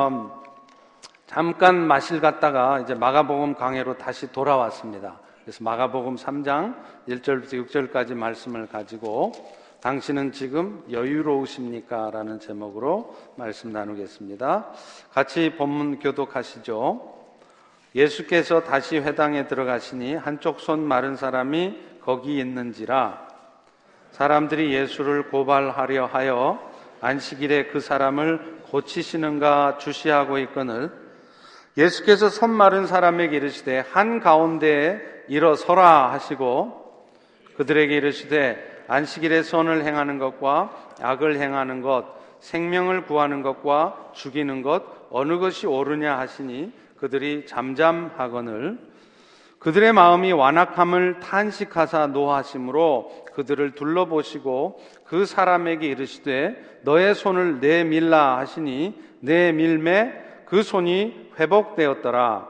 음, 잠깐 마실 갔다가 이제 마가복음 강해로 다시 돌아왔습니다. 그래서 마가복음 3장 1절부터 6절까지 말씀을 가지고 당신은 지금 여유로우십니까? 라는 제목으로 말씀 나누겠습니다. 같이 본문 교독하시죠. 예수께서 다시 회당에 들어가시니 한쪽 손 마른 사람이 거기 있는지라 사람들이 예수를 고발하려 하여 안식일에 그 사람을 고치시는가 주시하고 있거늘 예수께서 손 마른 사람에게 이르시되 한 가운데에 일어서라 하시고 그들에게 이르시되 안식일에 선을 행하는 것과 악을 행하는 것 생명을 구하는 것과 죽이는 것 어느 것이 옳으냐 하시니 그들이 잠잠하거늘 그들의 마음이 완악함을 탄식하사 노하심으로 그들을 둘러보시고 그 사람에게 이르시되 너의 손을 내밀라 하시니 내밀매 그 손이 회복되었더라.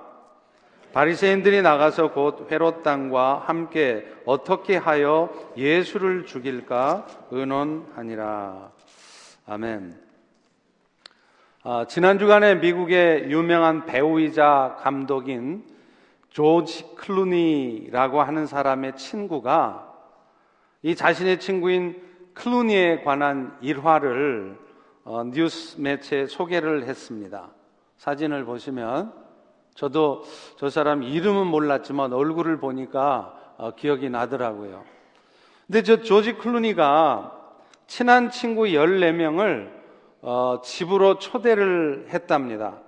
바리새인들이 나가서 곧 헤롯 당과 함께 어떻게 하여 예수를 죽일까 의논하니라. 아멘. 아, 지난 주간에 미국의 유명한 배우이자 감독인 조지 클루니라고 하는 사람의 친구가 이 자신의 친구인 클루니에 관한 일화를 어, 뉴스 매체에 소개를 했습니다. 사진을 보시면 저도 저 사람 이름은 몰랐지만 얼굴을 보니까 어, 기억이 나더라고요. 근데 저 조지 클루니가 친한 친구 14명을 어, 집으로 초대를 했답니다.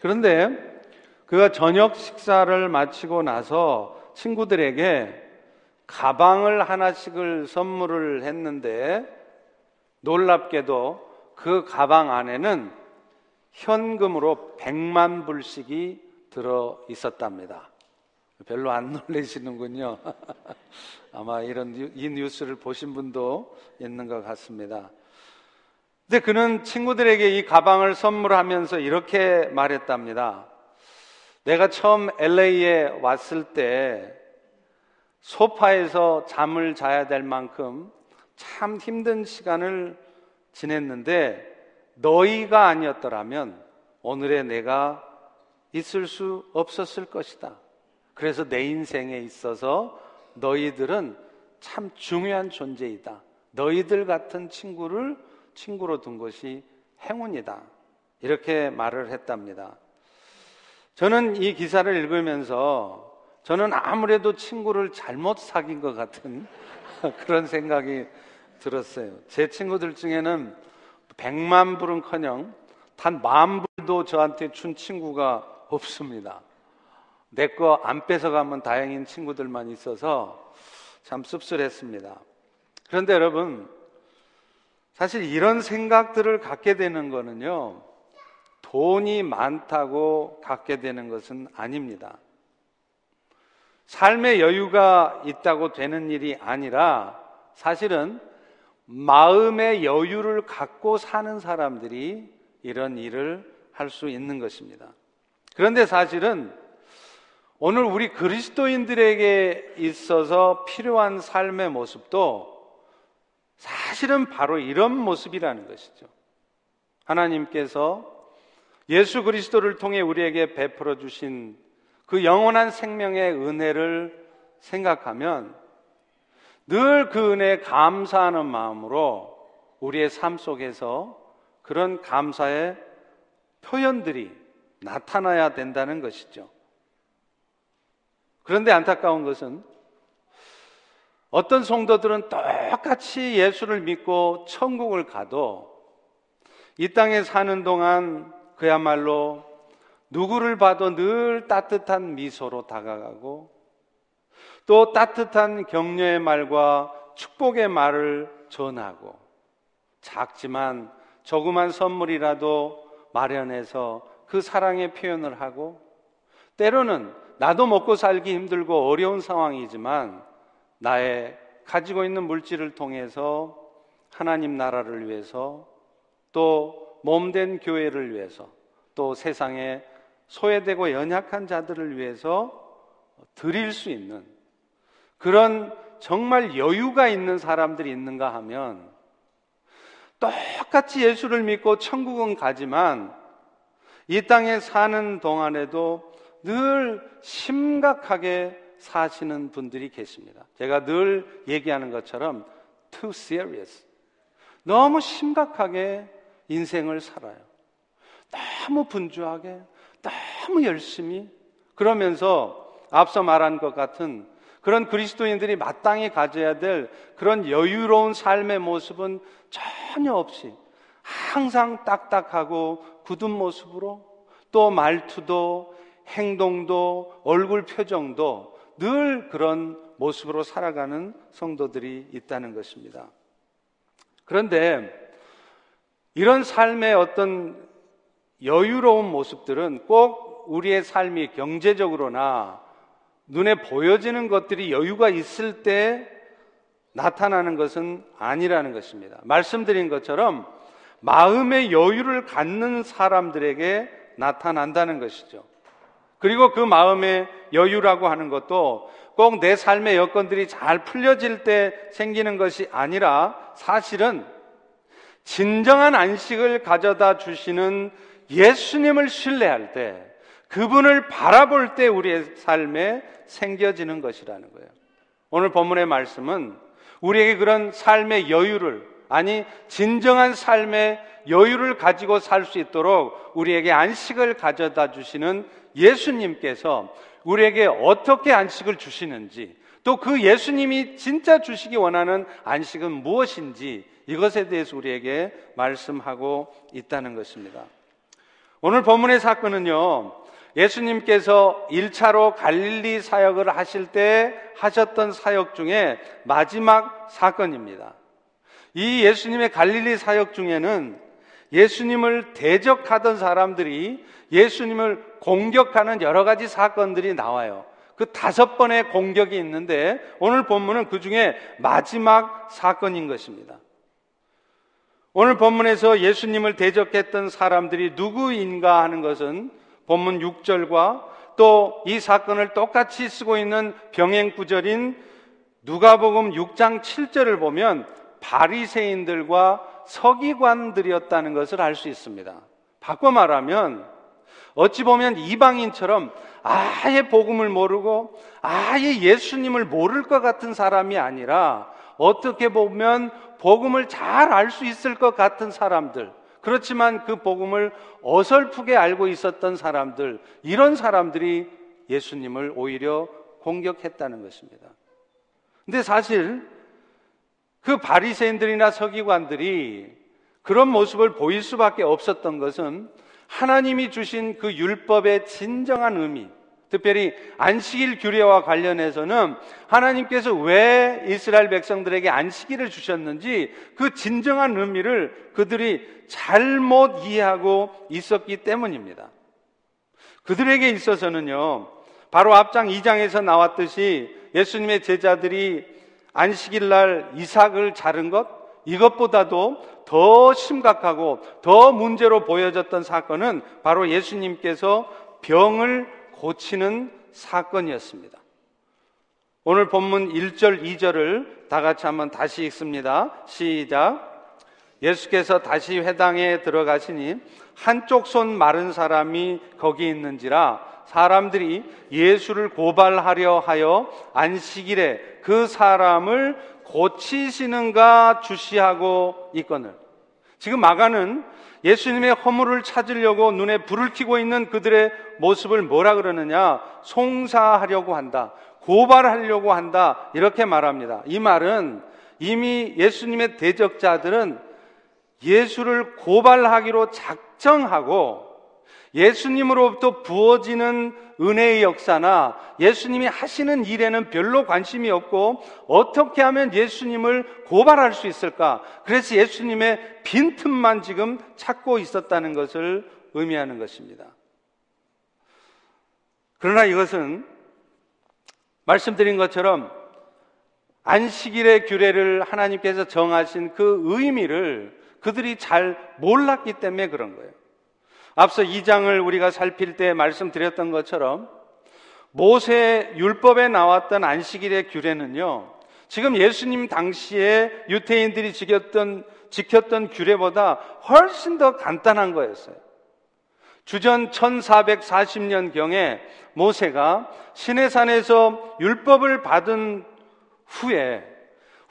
그런데 그가 저녁 식사를 마치고 나서 친구들에게 가방을 하나씩을 선물을 했는데 놀랍게도 그 가방 안에는 현금으로 100만 불씩이 들어 있었답니다. 별로 안 놀라시는군요. 아마 이런 이 뉴스를 보신 분도 있는 것 같습니다. 근데 그는 친구들에게 이 가방을 선물하면서 이렇게 말했답니다. 내가 처음 LA에 왔을 때 소파에서 잠을 자야 될 만큼 참 힘든 시간을 지냈는데 너희가 아니었더라면 오늘의 내가 있을 수 없었을 것이다. 그래서 내 인생에 있어서 너희들은 참 중요한 존재이다. 너희들 같은 친구를 친구로 둔 것이 행운이다. 이렇게 말을 했답니다. 저는 이 기사를 읽으면서 저는 아무래도 친구를 잘못 사귄 것 같은 그런 생각이 들었어요. 제 친구들 중에는 백만 불은 커녕 단 만 불도 저한테 준 친구가 없습니다. 내 거 안 뺏어가면 다행인 친구들만 있어서 참 씁쓸했습니다. 그런데 여러분, 사실 이런 생각들을 갖게 되는 거는요, 돈이 많다고 갖게 되는 것은 아닙니다. 삶의 여유가 있다고 되는 일이 아니라 사실은 마음의 여유를 갖고 사는 사람들이 이런 일을 할 수 있는 것입니다. 그런데 사실은 오늘 우리 그리스도인들에게 있어서 필요한 삶의 모습도 사실은 바로 이런 모습이라는 것이죠. 하나님께서 예수 그리스도를 통해 우리에게 베풀어 주신 그 영원한 생명의 은혜를 생각하면 늘 그 은혜에 감사하는 마음으로 우리의 삶 속에서 그런 감사의 표현들이 나타나야 된다는 것이죠. 그런데 안타까운 것은 어떤 성도들은 똑같이 예수를 믿고 천국을 가도 이 땅에 사는 동안 그야말로 누구를 봐도 늘 따뜻한 미소로 다가가고 또 따뜻한 격려의 말과 축복의 말을 전하고 작지만 조그만 선물이라도 마련해서 그 사랑의 표현을 하고 때로는 나도 먹고 살기 힘들고 어려운 상황이지만 나의 가지고 있는 물질을 통해서 하나님 나라를 위해서 또 몸된 교회를 위해서 또 세상에 소외되고 연약한 자들을 위해서 드릴 수 있는 그런 정말 여유가 있는 사람들이 있는가 하면 똑같이 예수를 믿고 천국은 가지만 이 땅에 사는 동안에도 늘 심각하게 사시는 분들이 계십니다. 제가 늘 얘기하는 것처럼 too serious. 너무 심각하게 인생을 살아요. 너무 분주하게, 너무 열심히 그러면서 앞서 말한 것 같은 그런 그리스도인들이 마땅히 가져야 될 그런 여유로운 삶의 모습은 전혀 없이 항상 딱딱하고 굳은 모습으로 또 말투도 행동도 얼굴 표정도 늘 그런 모습으로 살아가는 성도들이 있다는 것입니다. 그런데 이런 삶의 어떤 여유로운 모습들은 꼭 우리의 삶이 경제적으로나 눈에 보여지는 것들이 여유가 있을 때 나타나는 것은 아니라는 것입니다. 말씀드린 것처럼 마음의 여유를 갖는 사람들에게 나타난다는 것이죠. 그리고 그 마음의 여유라고 하는 것도 꼭 내 삶의 여건들이 잘 풀려질 때 생기는 것이 아니라 사실은 진정한 안식을 가져다 주시는 예수님을 신뢰할 때 그분을 바라볼 때 우리의 삶에 생겨지는 것이라는 거예요. 오늘 본문의 말씀은 우리에게 그런 삶의 여유를 아니 진정한 삶의 여유를 가지고 살 수 있도록 우리에게 안식을 가져다 주시는 예수님께서 우리에게 어떻게 안식을 주시는지 또 그 예수님이 진짜 주시기 원하는 안식은 무엇인지 이것에 대해서 우리에게 말씀하고 있다는 것입니다. 오늘 본문의 사건은요, 예수님께서 1차로 갈릴리 사역을 하실 때 하셨던 사역 중에 마지막 사건입니다. 이 예수님의 갈릴리 사역 중에는 예수님을 대적하던 사람들이 예수님을 공격하는 여러 가지 사건들이 나와요. 그 다섯 번의 공격이 있는데 오늘 본문은 그 중에 마지막 사건인 것입니다. 오늘 본문에서 예수님을 대적했던 사람들이 누구인가 하는 것은 본문 6절과 또 이 사건을 똑같이 쓰고 있는 병행 구절인 누가복음 6장 7절을 보면 바리새인들과 서기관들이었다는 것을 알 수 있습니다. 바꿔 말하면 어찌 보면 이방인처럼 아예 복음을 모르고 아예 예수님을 모를 것 같은 사람이 아니라 어떻게 보면 복음을 잘 알 수 있을 것 같은 사람들, 그렇지만 그 복음을 어설프게 알고 있었던 사람들, 이런 사람들이 예수님을 오히려 공격했다는 것입니다. 근데 사실 그 바리새인들이나 서기관들이 그런 모습을 보일 수밖에 없었던 것은 하나님이 주신 그 율법의 진정한 의미, 특별히 안식일 규례와 관련해서는 하나님께서 왜 이스라엘 백성들에게 안식일을 주셨는지 그 진정한 의미를 그들이 잘못 이해하고 있었기 때문입니다. 그들에게 있어서는요, 바로 앞장 2장에서 나왔듯이 예수님의 제자들이 안식일 날 이삭을 자른 것, 이것보다도 더 심각하고 더 문제로 보여졌던 사건은 바로 예수님께서 병을 고치는 사건이었습니다. 오늘 본문 1절, 2절을 다 같이 한번 다시 읽습니다. 시작. 예수께서 다시 회당에 들어가시니 한쪽 손 마른 사람이 거기 있는지라 사람들이 예수를 고발하려 하여 안식일에 그 사람을 고치시는가 주시하고 있거늘. 지금 마가는 예수님의 허물을 찾으려고 눈에 불을 켜고 있는 그들의 모습을 뭐라 그러느냐? 송사하려고 한다. 고발하려고 한다. 이렇게 말합니다. 이 말은 이미 예수님의 대적자들은 예수를 고발하기로 작정하고 예수님으로부터 부어지는 은혜의 역사나 예수님이 하시는 일에는 별로 관심이 없고 어떻게 하면 예수님을 고발할 수 있을까? 그래서 예수님의 빈틈만 지금 찾고 있었다는 것을 의미하는 것입니다. 그러나 이것은 말씀드린 것처럼 안식일의 규례를 하나님께서 정하신 그 의미를 그들이 잘 몰랐기 때문에 그런 거예요. 앞서 2장을 우리가 살필 때 말씀드렸던 것처럼 모세 율법에 나왔던 안식일의 규례는요. 지금 예수님 당시에 유태인들이 지켰던 지켰던 규례보다 훨씬 더 간단한 거였어요. 주전 1440년 경에 모세가 시내산에서 율법을 받은 후에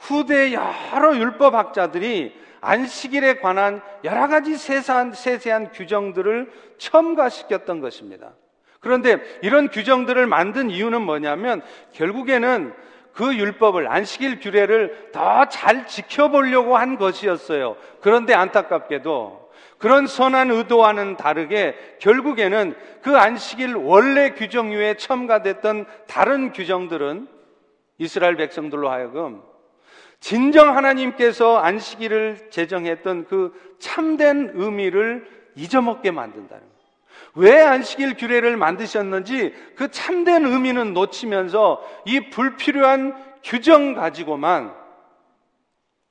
후대 여러 율법학자들이 안식일에 관한 여러 가지 세세한, 세세한 규정들을 첨가시켰던 것입니다. 그런데 이런 규정들을 만든 이유는 뭐냐면 결국에는 그 율법을 안식일 규례를 더 잘 지켜보려고 한 것이었어요. 그런데 안타깝게도 그런 선한 의도와는 다르게 결국에는 그 안식일 원래 규정 위에 첨가됐던 다른 규정들은 이스라엘 백성들로 하여금 진정 하나님께서 안식일을 제정했던 그 참된 의미를 잊어먹게 만든다는 거예요. 왜 안식일 규례를 만드셨는지 그 참된 의미는 놓치면서 이 불필요한 규정 가지고만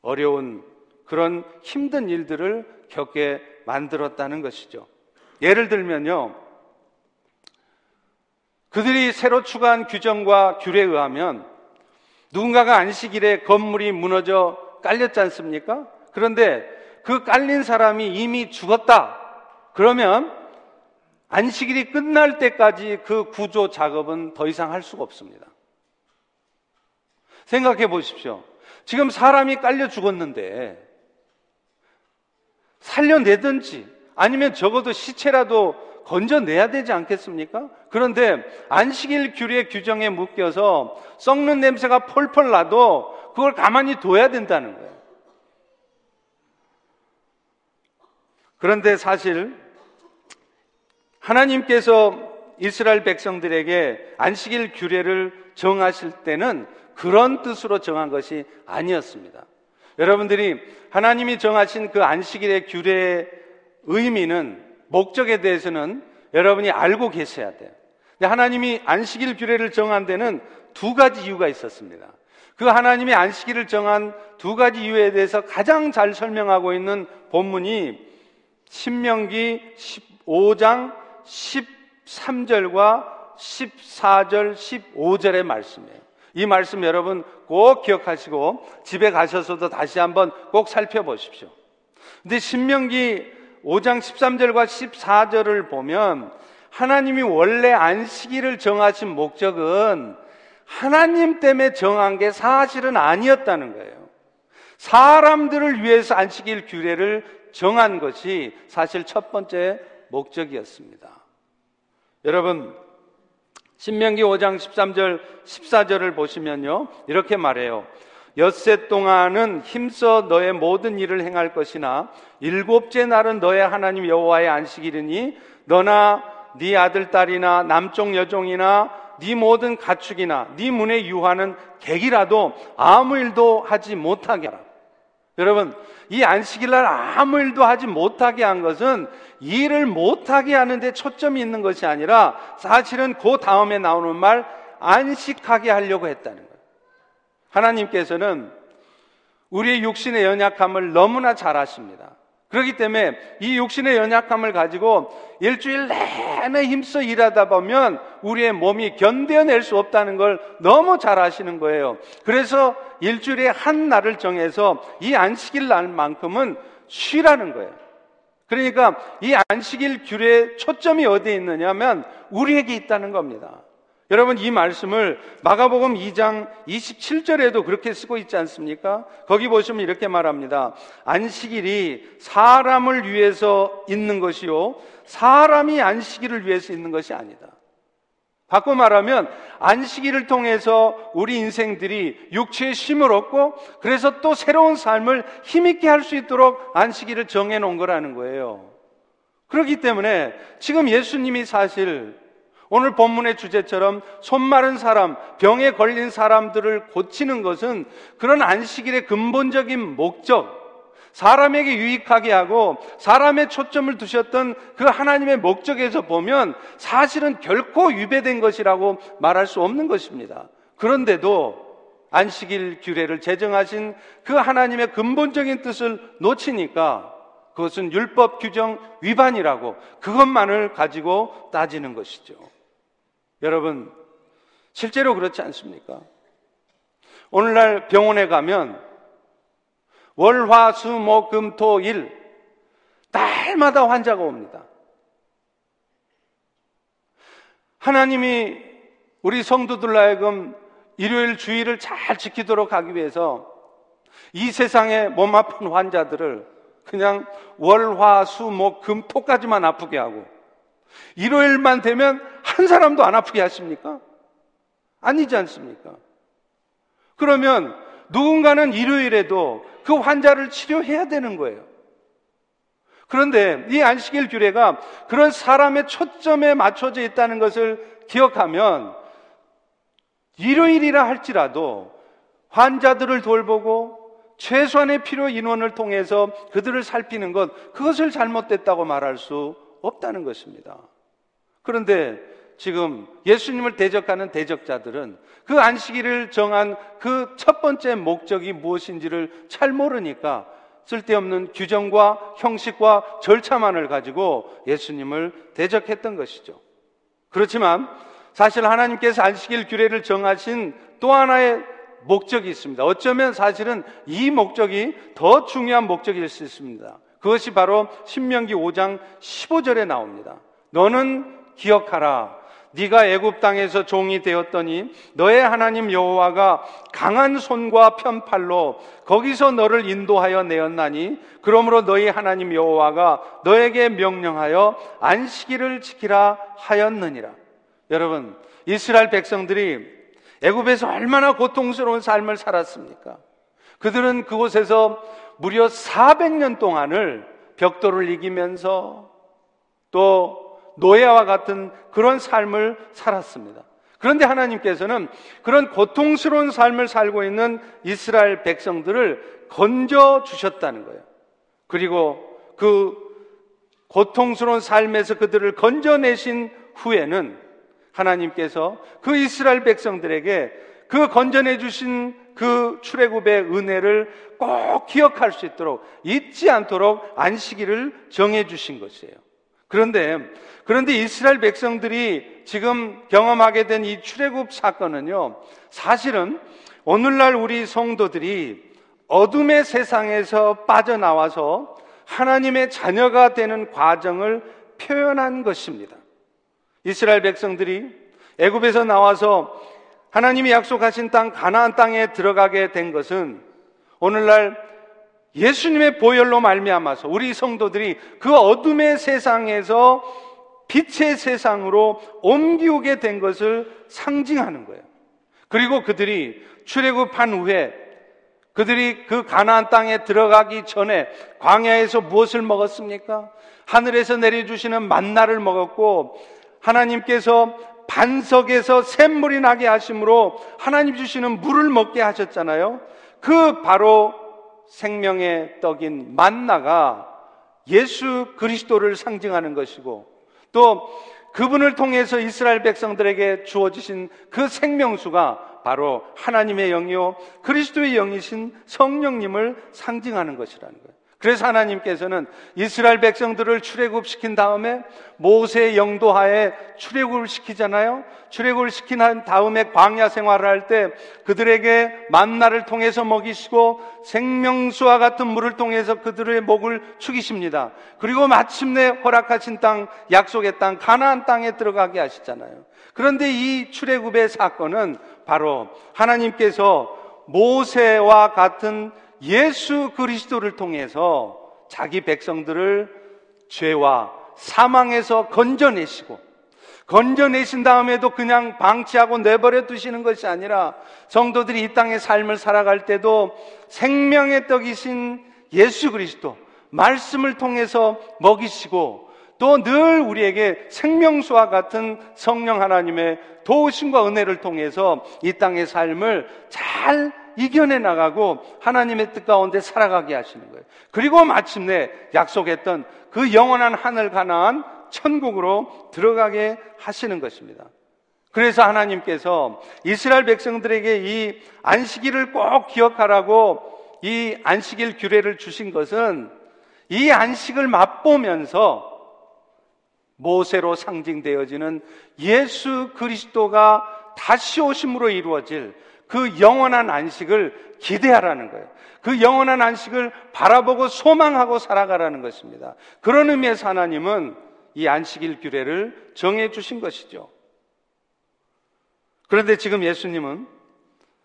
어려운 그런 힘든 일들을 겪게 만들었다는 것이죠. 예를 들면요. 그들이 새로 추가한 규정과 규례에 의하면 누군가가 안식일에 건물이 무너져 깔렸지 않습니까? 그런데 그 깔린 사람이 이미 죽었다. 그러면 안식일이 끝날 때까지 그 구조 작업은 더 이상 할 수가 없습니다. 생각해 보십시오. 지금 사람이 깔려 죽었는데 살려내든지 아니면 적어도 시체라도 건져내야 되지 않겠습니까? 그런데 안식일 규례 규정에 묶여서 썩는 냄새가 펄펄 나도 그걸 가만히 둬야 된다는 거예요. 그런데 사실 하나님께서 이스라엘 백성들에게 안식일 규례를 정하실 때는 그런 뜻으로 정한 것이 아니었습니다. 여러분들이 하나님이 정하신 그 안식일의 규례의 의미는 목적에 대해서는 여러분이 알고 계셔야 돼요. 근데 하나님이 안식일 규례를 정한 데는 두 가지 이유가 있었습니다. 그 하나님의 안식일을 정한 두 가지 이유에 대해서 가장 잘 설명하고 있는 본문이 신명기 15장 13절과 14절, 15절의 말씀이에요. 이 말씀 여러분 꼭 기억하시고 집에 가셔서도 다시 한번 꼭 살펴보십시오. 근데 신명기 5장 13절과 14절을 보면 하나님이 원래 안식일을 정하신 목적은 하나님 때문에 정한 게 사실은 아니었다는 거예요. 사람들을 위해서 안식일 규례를 정한 것이 사실 첫 번째 목적이었습니다. 여러분, 신명기 5장 13절, 14절을 보시면요. 이렇게 말해요. 엿새 동안은 힘써 너의 모든 일을 행할 것이나 일곱째 날은 너의 하나님 여호와의 안식일이니 너나 네 아들 딸이나 남종 여종이나 네 모든 가축이나 네 문에 유하는 객이라도 아무 일도 하지 못하게 하라. 여러분, 이 안식일 날 아무 일도 하지 못하게 한 것은 일을 못하게 하는데 초점이 있는 것이 아니라 사실은 그 다음에 나오는 말 안식하게 하려고 했다는 거예요. 하나님께서는 우리의 육신의 연약함을 너무나 잘 아십니다. 그렇기 때문에 이 육신의 연약함을 가지고 일주일 내내 힘써 일하다 보면 우리의 몸이 견뎌낼 수 없다는 걸 너무 잘 아시는 거예요. 그래서 일주일에 한 날을 정해서 이 안식일 날만큼은 쉬라는 거예요. 그러니까 이 안식일 규례의 초점이 어디에 있느냐면 우리에게 있다는 겁니다. 여러분 이 말씀을 마가복음 2장 27절에도 그렇게 쓰고 있지 않습니까? 거기 보시면 이렇게 말합니다. 안식일이 사람을 위해서 있는 것이요 사람이 안식일을 위해서 있는 것이 아니다. 바꿔 말하면 안식일을 통해서 우리 인생들이 육체의 쉼을 얻고 그래서 또 새로운 삶을 힘있게 할 수 있도록 안식일을 정해 놓은 거라는 거예요. 그렇기 때문에 지금 예수님이 사실 오늘 본문의 주제처럼 손 마른 사람, 병에 걸린 사람들을 고치는 것은 그런 안식일의 근본적인 목적, 사람에게 유익하게 하고 사람의 초점을 두셨던 그 하나님의 목적에서 보면 사실은 결코 위배된 것이라고 말할 수 없는 것입니다. 그런데도 안식일 규례를 제정하신 그 하나님의 근본적인 뜻을 놓치니까 그것은 율법 규정 위반이라고 그것만을 가지고 따지는 것이죠. 여러분, 실제로 그렇지 않습니까? 오늘날 병원에 가면 월, 화, 수, 목, 금, 토, 일, 날마다 환자가 옵니다. 하나님이 우리 성도들로 하여금 일요일 주일을 잘 지키도록 하기 위해서 이 세상에 몸 아픈 환자들을 그냥 월, 화, 수, 목, 금, 토까지만 아프게 하고 일요일만 되면 한 사람도 안 아프게 하십니까? 아니지 않습니까? 그러면 누군가는 일요일에도 그 환자를 치료해야 되는 거예요. 그런데 이 안식일 규례가 그런 사람의 초점에 맞춰져 있다는 것을 기억하면 일요일이라 할지라도 환자들을 돌보고 최소한의 필요 인원을 통해서 그들을 살피는 것, 그것을 잘못됐다고 말할 수 없다는 것입니다. 그런데 지금 예수님을 대적하는 대적자들은 그 안식일을 정한 그 첫 번째 목적이 무엇인지를 잘 모르니까 쓸데없는 규정과 형식과 절차만을 가지고 예수님을 대적했던 것이죠. 그렇지만 사실 하나님께서 안식일 규례를 정하신 또 하나의 목적이 있습니다. 어쩌면 사실은 이 목적이 더 중요한 목적일 수 있습니다. 그것이 바로 신명기 5장 15절에 나옵니다. 너는 기억하라. 네가 애굽 땅에서 종이 되었더니 너의 하나님 여호와가 강한 손과 편팔로 거기서 너를 인도하여 내었나니 그러므로 너희 하나님 여호와가 너에게 명령하여 안식일을 지키라 하였느니라. 여러분, 이스라엘 백성들이 애굽에서 얼마나 고통스러운 삶을 살았습니까? 그들은 그곳에서 무려 400년 동안을 벽돌을 이기면서 또 노예와 같은 그런 삶을 살았습니다. 그런데 하나님께서는 그런 고통스러운 삶을 살고 있는 이스라엘 백성들을 건져 주셨다는 거예요. 그리고 그 고통스러운 삶에서 그들을 건져내신 후에는 하나님께서 그 이스라엘 백성들에게 그 건져내 주신 그 출애굽의 은혜를 꼭 기억할 수 있도록 잊지 않도록 안식일을 정해 주신 것이에요. 그런데 그런데 이스라엘 백성들이 지금 경험하게 된 이 출애굽 사건은요. 사실은 오늘날 우리 성도들이 어둠의 세상에서 빠져나와서 하나님의 자녀가 되는 과정을 표현한 것입니다. 이스라엘 백성들이 애굽에서 나와서 하나님이 약속하신 땅 가나안 땅에 들어가게 된 것은 오늘날 예수님의 보혈로 말미암아서 우리 성도들이 그 어둠의 세상에서 빛의 세상으로 옮기게 된 것을 상징하는 거예요. 그리고 그들이 출애굽한 후에 그들이 그 가나안 땅에 들어가기 전에 광야에서 무엇을 먹었습니까? 하늘에서 내려주시는 만나를 먹었고 하나님께서 반석에서 샘물이 나게 하심으로 하나님 주시는 물을 먹게 하셨잖아요. 그 바로 생명의 떡인 만나가 예수 그리스도를 상징하는 것이고 또 그분을 통해서 이스라엘 백성들에게 주어지신 그 생명수가 바로 하나님의 영이요 그리스도의 영이신 성령님을 상징하는 것이라는 거예요. 그래서 하나님께서는 이스라엘 백성들을 출애굽시킨 다음에 모세의 영도하에 출애굽을 시키잖아요. 출애굽을 시킨 다음에 광야 생활을 할 때 그들에게 만나를 통해서 먹이시고 생명수와 같은 물을 통해서 그들의 목을 축이십니다. 그리고 마침내 허락하신 땅 약속의 땅 가나안 땅에 들어가게 하시잖아요. 그런데 이 출애굽의 사건은 바로 하나님께서 모세와 같은 예수 그리스도를 통해서 자기 백성들을 죄와 사망에서 건져내시고 건져내신 다음에도 그냥 방치하고 내버려 두시는 것이 아니라 성도들이 이 땅의 삶을 살아갈 때도 생명의 떡이신 예수 그리스도 말씀을 통해서 먹이시고 또 늘 우리에게 생명수와 같은 성령 하나님의 도우심과 은혜를 통해서 이 땅의 삶을 잘 이겨내 나가고 하나님의 뜻 가운데 살아가게 하시는 거예요. 그리고 마침내 약속했던 그 영원한 하늘 가나안 천국으로 들어가게 하시는 것입니다. 그래서 하나님께서 이스라엘 백성들에게 이 안식일을 꼭 기억하라고 이 안식일 규례를 주신 것은 이 안식을 맛보면서 모세로 상징되어지는 예수 그리스도가 다시 오심으로 이루어질 그 영원한 안식을 기대하라는 거예요. 그 영원한 안식을 바라보고 소망하고 살아가라는 것입니다. 그런 의미에서 하나님은 이 안식일 규례를 정해 주신 것이죠. 그런데 지금 예수님은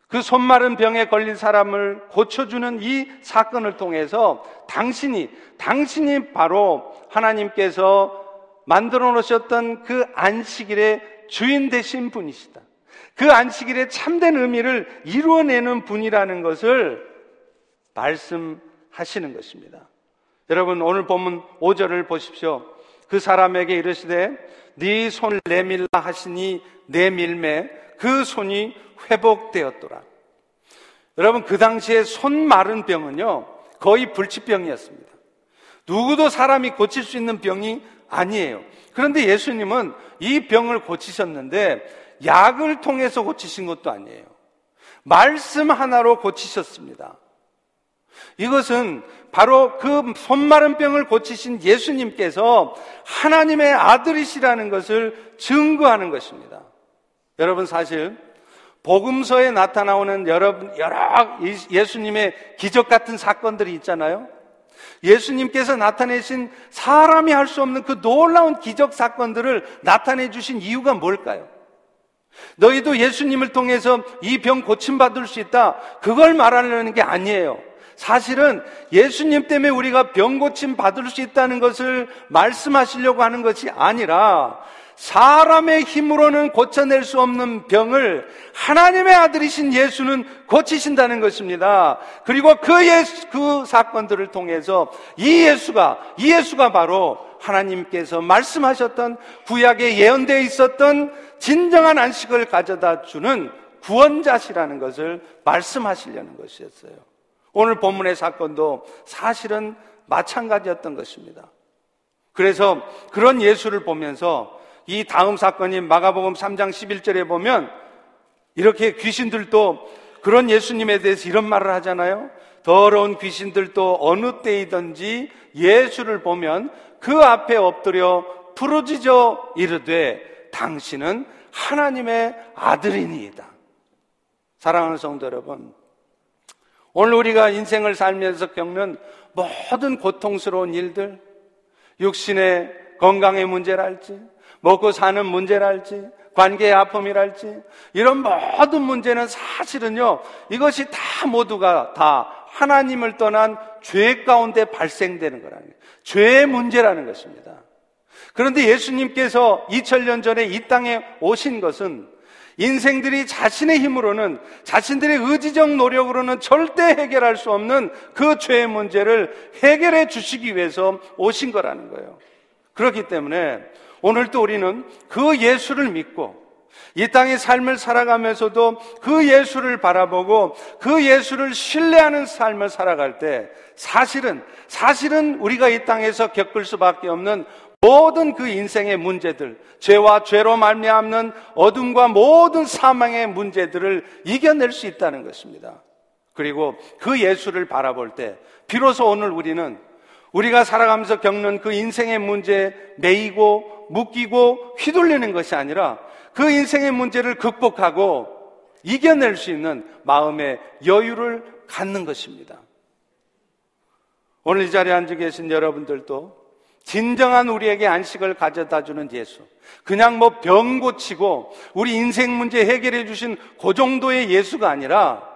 그 손마른 병에 걸린 사람을 고쳐주는 이 사건을 통해서 당신이, 당신이 바로 하나님께서 만들어 놓으셨던 그 안식일의 주인 되신 분이시다. 그 안식일의 참된 의미를 이루어내는 분이라는 것을 말씀하시는 것입니다. 여러분 오늘 본문 5절을 보십시오. 그 사람에게 이르시되 네 손을 내밀라 하시니 내밀매 그 손이 회복되었더라. 여러분 그 당시에 손 마른 병은요 거의 불치병이었습니다. 누구도 사람이 고칠 수 있는 병이 아니에요. 그런데 예수님은 이 병을 고치셨는데 약을 통해서 고치신 것도 아니에요. 말씀 하나로 고치셨습니다. 이것은 바로 그 손마른 병을 고치신 예수님께서 하나님의 아들이시라는 것을 증거하는 것입니다. 여러분 사실 복음서에 나타나오는 여러분 여러 예수님의 기적 같은 사건들이 있잖아요. 예수님께서 나타내신 사람이 할 수 없는 그 놀라운 기적 사건들을 나타내 주신 이유가 뭘까요? 너희도 예수님을 통해서 이 병 고침받을 수 있다. 그걸 말하려는 게 아니에요. 사실은 예수님 때문에 우리가 병 고침 받을 수 있다는 것을 말씀하시려고 하는 것이 아니라 사람의 힘으로는 고쳐낼 수 없는 병을 하나님의 아들이신 예수는 고치신다는 것입니다. 그리고 그 예수, 그 사건들을 통해서 이 예수가, 이 예수가 바로 하나님께서 말씀하셨던 구약에 예언되어 있었던 진정한 안식을 가져다 주는 구원자시라는 것을 말씀하시려는 것이었어요. 오늘 본문의 사건도 사실은 마찬가지였던 것입니다. 그래서 그런 예수를 보면서 이 다음 사건이 마가복음 3장 11절에 보면 이렇게 귀신들도 그런 예수님에 대해서 이런 말을 하잖아요. 더러운 귀신들도 어느 때이든지 예수를 보면 그 앞에 엎드려 부르짖어 이르되 당신은 하나님의 아들이니이다. 사랑하는 성도 여러분, 오늘 우리가 인생을 살면서 겪는 모든 고통스러운 일들, 육신의 건강의 문제랄지, 먹고 사는 문제랄지, 관계의 아픔이랄지, 이런 모든 문제는 사실은요, 이것이 다 모두가 다 하나님을 떠난 죄 가운데 발생되는 거라는 거예요. 죄의 문제라는 것입니다. 그런데 예수님께서 2000년 전에 이 땅에 오신 것은 인생들이 자신의 힘으로는 자신들의 의지적 노력으로는 절대 해결할 수 없는 그 죄의 문제를 해결해 주시기 위해서 오신 거라는 거예요. 그렇기 때문에 오늘도 우리는 그 예수를 믿고 이 땅의 삶을 살아가면서도 그 예수를 바라보고 그 예수를 신뢰하는 삶을 살아갈 때 사실은 사실은 우리가 이 땅에서 겪을 수밖에 없는 모든 그 인생의 문제들, 죄와 죄로 말미암는 어둠과 모든 사망의 문제들을 이겨낼 수 있다는 것입니다. 그리고 그 예수를 바라볼 때 비로소 오늘 우리는 우리가 살아가면서 겪는 그 인생의 문제에 매이고 묶이고 휘둘리는 것이 아니라 그 인생의 문제를 극복하고 이겨낼 수 있는 마음의 여유를 갖는 것입니다. 오늘 이 자리에 앉아 계신 여러분들도 진정한 우리에게 안식을 가져다 주는 예수. 그냥 뭐 병 고치고 우리 인생 문제 해결해 주신 그 정도의 예수가 아니라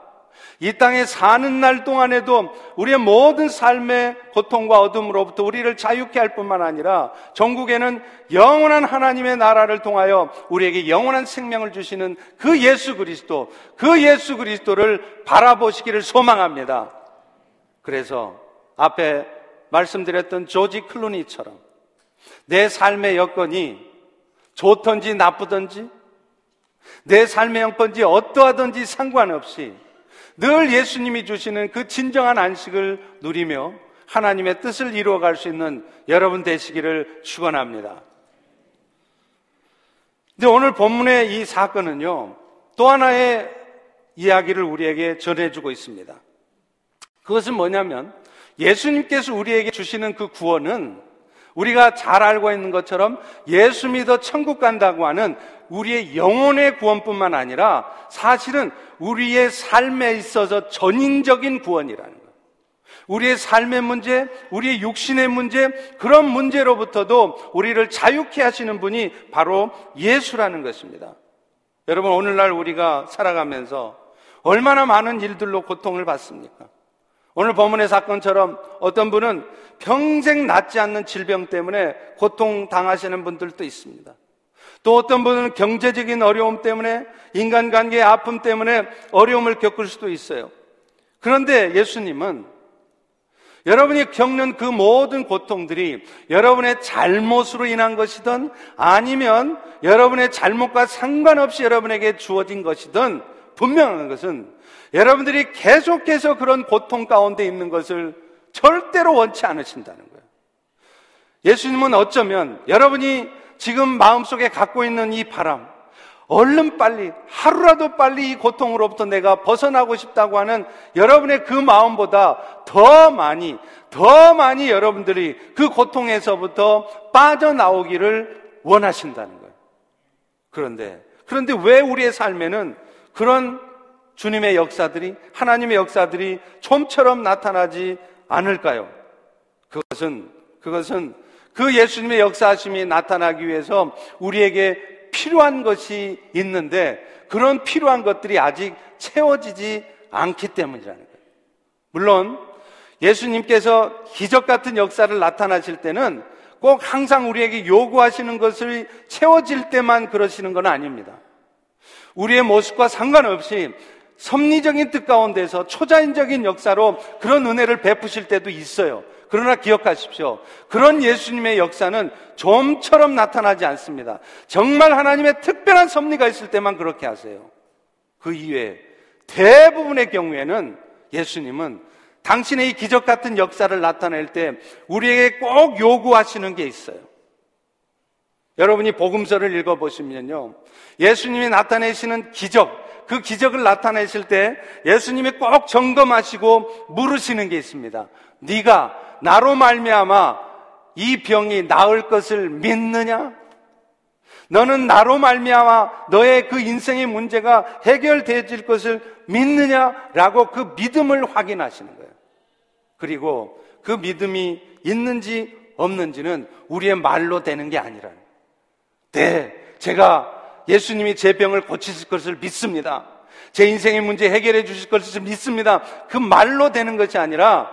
이 땅에 사는 날 동안에도 우리의 모든 삶의 고통과 어둠으로부터 우리를 자유케 할 뿐만 아니라 전국에는 영원한 하나님의 나라를 통하여 우리에게 영원한 생명을 주시는 그 예수 그리스도, 그 예수 그리스도를 바라보시기를 소망합니다. 그래서 앞에 말씀드렸던 조지 클루니처럼 내 삶의 여건이 좋든지 나쁘든지 내 삶의 형편이 어떠하든지 상관없이 늘 예수님이 주시는 그 진정한 안식을 누리며 하나님의 뜻을 이루어갈 수 있는 여러분 되시기를 축원합니다. 근데 오늘 본문의 이 사건은요 또 하나의 이야기를 우리에게 전해주고 있습니다. 그것은 뭐냐면 예수님께서 우리에게 주시는 그 구원은 우리가 잘 알고 있는 것처럼 예수 믿어 천국 간다고 하는 우리의 영혼의 구원뿐만 아니라 사실은 우리의 삶에 있어서 전인적인 구원이라는 거예요. 우리의 삶의 문제, 우리의 육신의 문제, 그런 문제로부터도 우리를 자유케 하시는 분이 바로 예수라는 것입니다. 여러분, 오늘날 우리가 살아가면서 얼마나 많은 일들로 고통을 받습니까? 오늘 법문의 사건처럼 어떤 분은 평생 낫지 않는 질병 때문에 고통 당하시는 분들도 있습니다. 또 어떤 분은 경제적인 어려움 때문에 인간관계의 아픔 때문에 어려움을 겪을 수도 있어요. 그런데 예수님은 여러분이 겪는 그 모든 고통들이 여러분의 잘못으로 인한 것이든 아니면 여러분의 잘못과 상관없이 여러분에게 주어진 것이든 분명한 것은 여러분들이 계속해서 그런 고통 가운데 있는 것을 절대로 원치 않으신다는 거예요. 예수님은 어쩌면 여러분이 지금 마음속에 갖고 있는 이 바람, 얼른 빨리, 하루라도 빨리 이 고통으로부터 내가 벗어나고 싶다고 하는 여러분의 그 마음보다 더 많이, 더 많이 여러분들이 그 고통에서부터 빠져나오기를 원하신다는 거예요. 그런데, 그런데 왜 우리의 삶에는 그런 주님의 역사들이, 하나님의 역사들이 좀처럼 나타나지 않을까요? 그것은, 그것은 그 예수님의 역사하심이 나타나기 위해서 우리에게 필요한 것이 있는데 그런 필요한 것들이 아직 채워지지 않기 때문이라는 거예요. 물론 예수님께서 기적 같은 역사를 나타나실 때는 꼭 항상 우리에게 요구하시는 것을 채워질 때만 그러시는 건 아닙니다. 우리의 모습과 상관없이 섭리적인 뜻 가운데서 초자연적인 역사로 그런 은혜를 베푸실 때도 있어요. 그러나 기억하십시오. 그런 예수님의 역사는 좀처럼 나타나지 않습니다. 정말 하나님의 특별한 섭리가 있을 때만 그렇게 하세요. 그 이외에 대부분의 경우에는 예수님은 당신의 이 기적 같은 역사를 나타낼 때 우리에게 꼭 요구하시는 게 있어요. 여러분이 복음서를 읽어보시면요. 예수님이 나타내시는 기적, 그 기적을 나타내실 때 예수님이 꼭 점검하시고 물으시는 게 있습니다. 네가 나로 말미암아 이 병이 나을 것을 믿느냐? 너는 나로 말미암아 너의 그 인생의 문제가 해결되질 것을 믿느냐라고 그 믿음을 확인하시는 거예요. 그리고 그 믿음이 있는지 없는지는 우리의 말로 되는 게 아니라 네, 제가 예수님이 제 병을 고치실 것을 믿습니다. 제 인생의 문제 해결해 주실 것을 믿습니다. 그 말로 되는 것이 아니라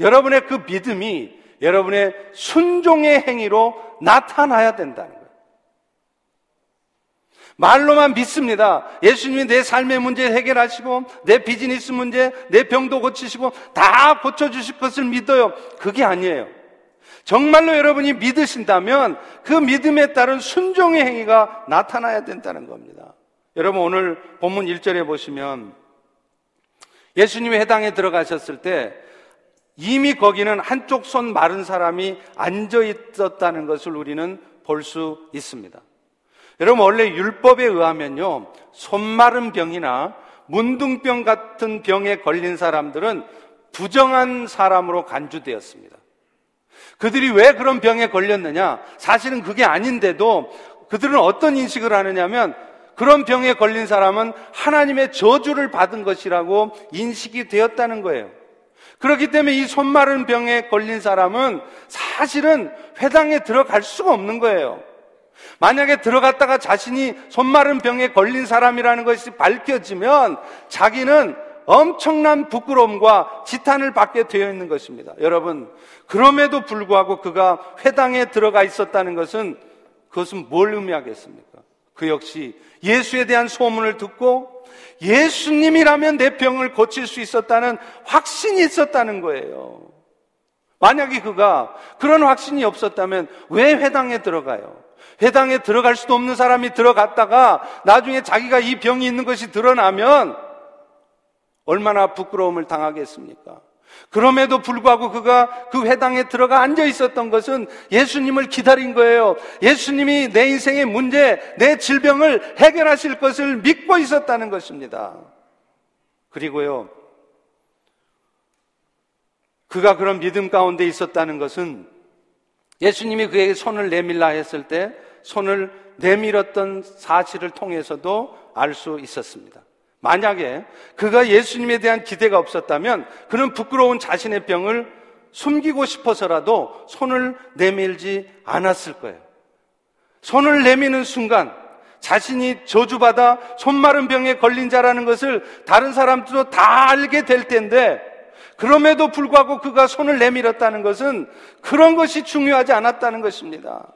여러분의 그 믿음이 여러분의 순종의 행위로 나타나야 된다는 거예요. 말로만 믿습니다. 예수님이 내 삶의 문제 해결하시고, 내 비즈니스 문제, 내 병도 고치시고, 다 고쳐주실 것을 믿어요. 그게 아니에요. 정말로 여러분이 믿으신다면 그 믿음에 따른 순종의 행위가 나타나야 된다는 겁니다. 여러분 오늘 본문 1절에 보시면 예수님이 해당에 들어가셨을 때 이미 거기는 한쪽 손 마른 사람이 앉아 있었다는 것을 우리는 볼 수 있습니다. 여러분, 원래 율법에 의하면요, 손 마른 병이나 문둥병 같은 병에 걸린 사람들은 부정한 사람으로 간주되었습니다. 그들이 왜 그런 병에 걸렸느냐? 사실은 그게 아닌데도 그들은 어떤 인식을 하느냐면 그런 병에 걸린 사람은 하나님의 저주를 받은 것이라고 인식이 되었다는 거예요. 그렇기 때문에 이 손 마른 병에 걸린 사람은 사실은 회당에 들어갈 수가 없는 거예요. 만약에 들어갔다가 자신이 손마른 병에 걸린 사람이라는 것이 밝혀지면 자기는 엄청난 부끄러움과 지탄을 받게 되어 있는 것입니다. 여러분, 그럼에도 불구하고 그가 회당에 들어가 있었다는 것은 그것은 뭘 의미하겠습니까? 그 역시 예수에 대한 소문을 듣고 예수님이라면 내 병을 고칠 수 있었다는 확신이 있었다는 거예요. 만약에 그가 그런 확신이 없었다면 왜 회당에 들어가요? 회당에 들어갈 수도 없는 사람이 들어갔다가 나중에 자기가 이 병이 있는 것이 드러나면 얼마나 부끄러움을 당하겠습니까? 그럼에도 불구하고 그가 그 회당에 들어가 앉아 있었던 것은 예수님을 기다린 거예요. 예수님이 내 인생의 문제, 내 질병을 해결하실 것을 믿고 있었다는 것입니다. 그리고요, 그가 그런 믿음 가운데 있었다는 것은 예수님이 그에게 손을 내밀라 했을 때 손을 내밀었던 사실을 통해서도 알 수 있었습니다. 만약에 그가 예수님에 대한 기대가 없었다면 그는 부끄러운 자신의 병을 숨기고 싶어서라도 손을 내밀지 않았을 거예요. 손을 내미는 순간 자신이 저주받아 손마른 병에 걸린 자라는 것을 다른 사람들도 다 알게 될 텐데 그럼에도 불구하고 그가 손을 내밀었다는 것은 그런 것이 중요하지 않았다는 것입니다.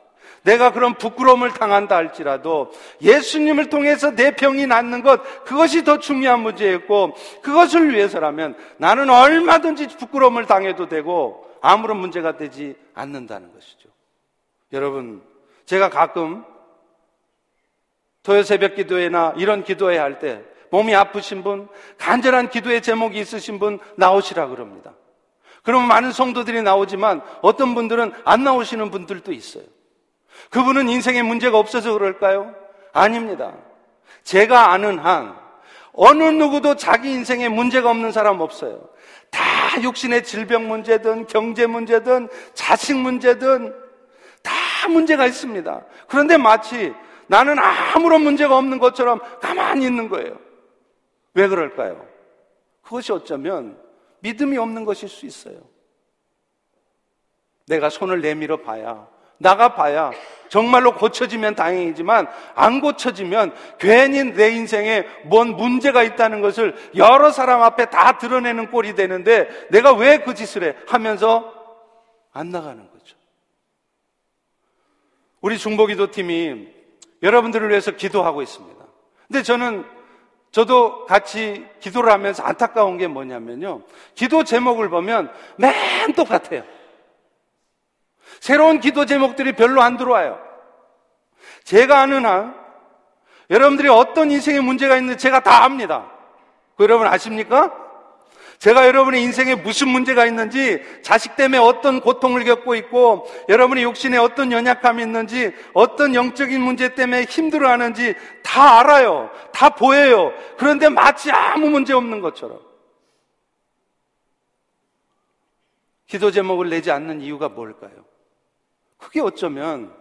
내가 그런 부끄러움을 당한다 할지라도 예수님을 통해서 내 병이 낫는 것, 그것이 더 중요한 문제였고, 그것을 위해서라면 나는 얼마든지 부끄러움을 당해도 되고, 아무런 문제가 되지 않는다는 것이죠. 여러분, 제가 가끔 토요 새벽 기도회나 이런 기도회 할 때 몸이 아프신 분, 간절한 기도의 제목이 있으신 분 나오시라 그럽니다. 그러면 많은 성도들이 나오지만 어떤 분들은 안 나오시는 분들도 있어요. 그분은 인생에 문제가 없어서 그럴까요? 아닙니다. 제가 아는 한 어느 누구도 자기 인생에 문제가 없는 사람 없어요. 다 육신의 질병 문제든 경제 문제든 자식 문제든 다 문제가 있습니다. 그런데 마치 나는 아무런 문제가 없는 것처럼 가만히 있는 거예요. 왜 그럴까요? 그것이 어쩌면 믿음이 없는 것일 수 있어요. 내가 손을 내밀어 봐야 나가봐야 정말로 고쳐지면 다행이지만 안 고쳐지면 괜히 내 인생에 뭔 문제가 있다는 것을 여러 사람 앞에 다 드러내는 꼴이 되는데 내가 왜 그 짓을 해? 하면서 안 나가는 거죠. 우리 중보기도 팀이 여러분들을 위해서 기도하고 있습니다. 근데 저는 저도 같이 기도를 하면서 안타까운 게 뭐냐면요. 기도 제목을 보면 맨 똑같아요. 새로운 기도 제목들이 별로 안 들어와요. 제가 아는 한 여러분들이 어떤 인생에 문제가 있는지 제가 다 압니다. 그 여러분 아십니까? 제가 여러분의 인생에 무슨 문제가 있는지, 자식 때문에 어떤 고통을 겪고 있고, 여러분의 욕심에 어떤 연약함이 있는지, 어떤 영적인 문제 때문에 힘들어 하는지 다 알아요. 다 보여요. 그런데 마치 아무 문제 없는 것처럼. 기도 제목을 내지 않는 이유가 뭘까요? 그게 어쩌면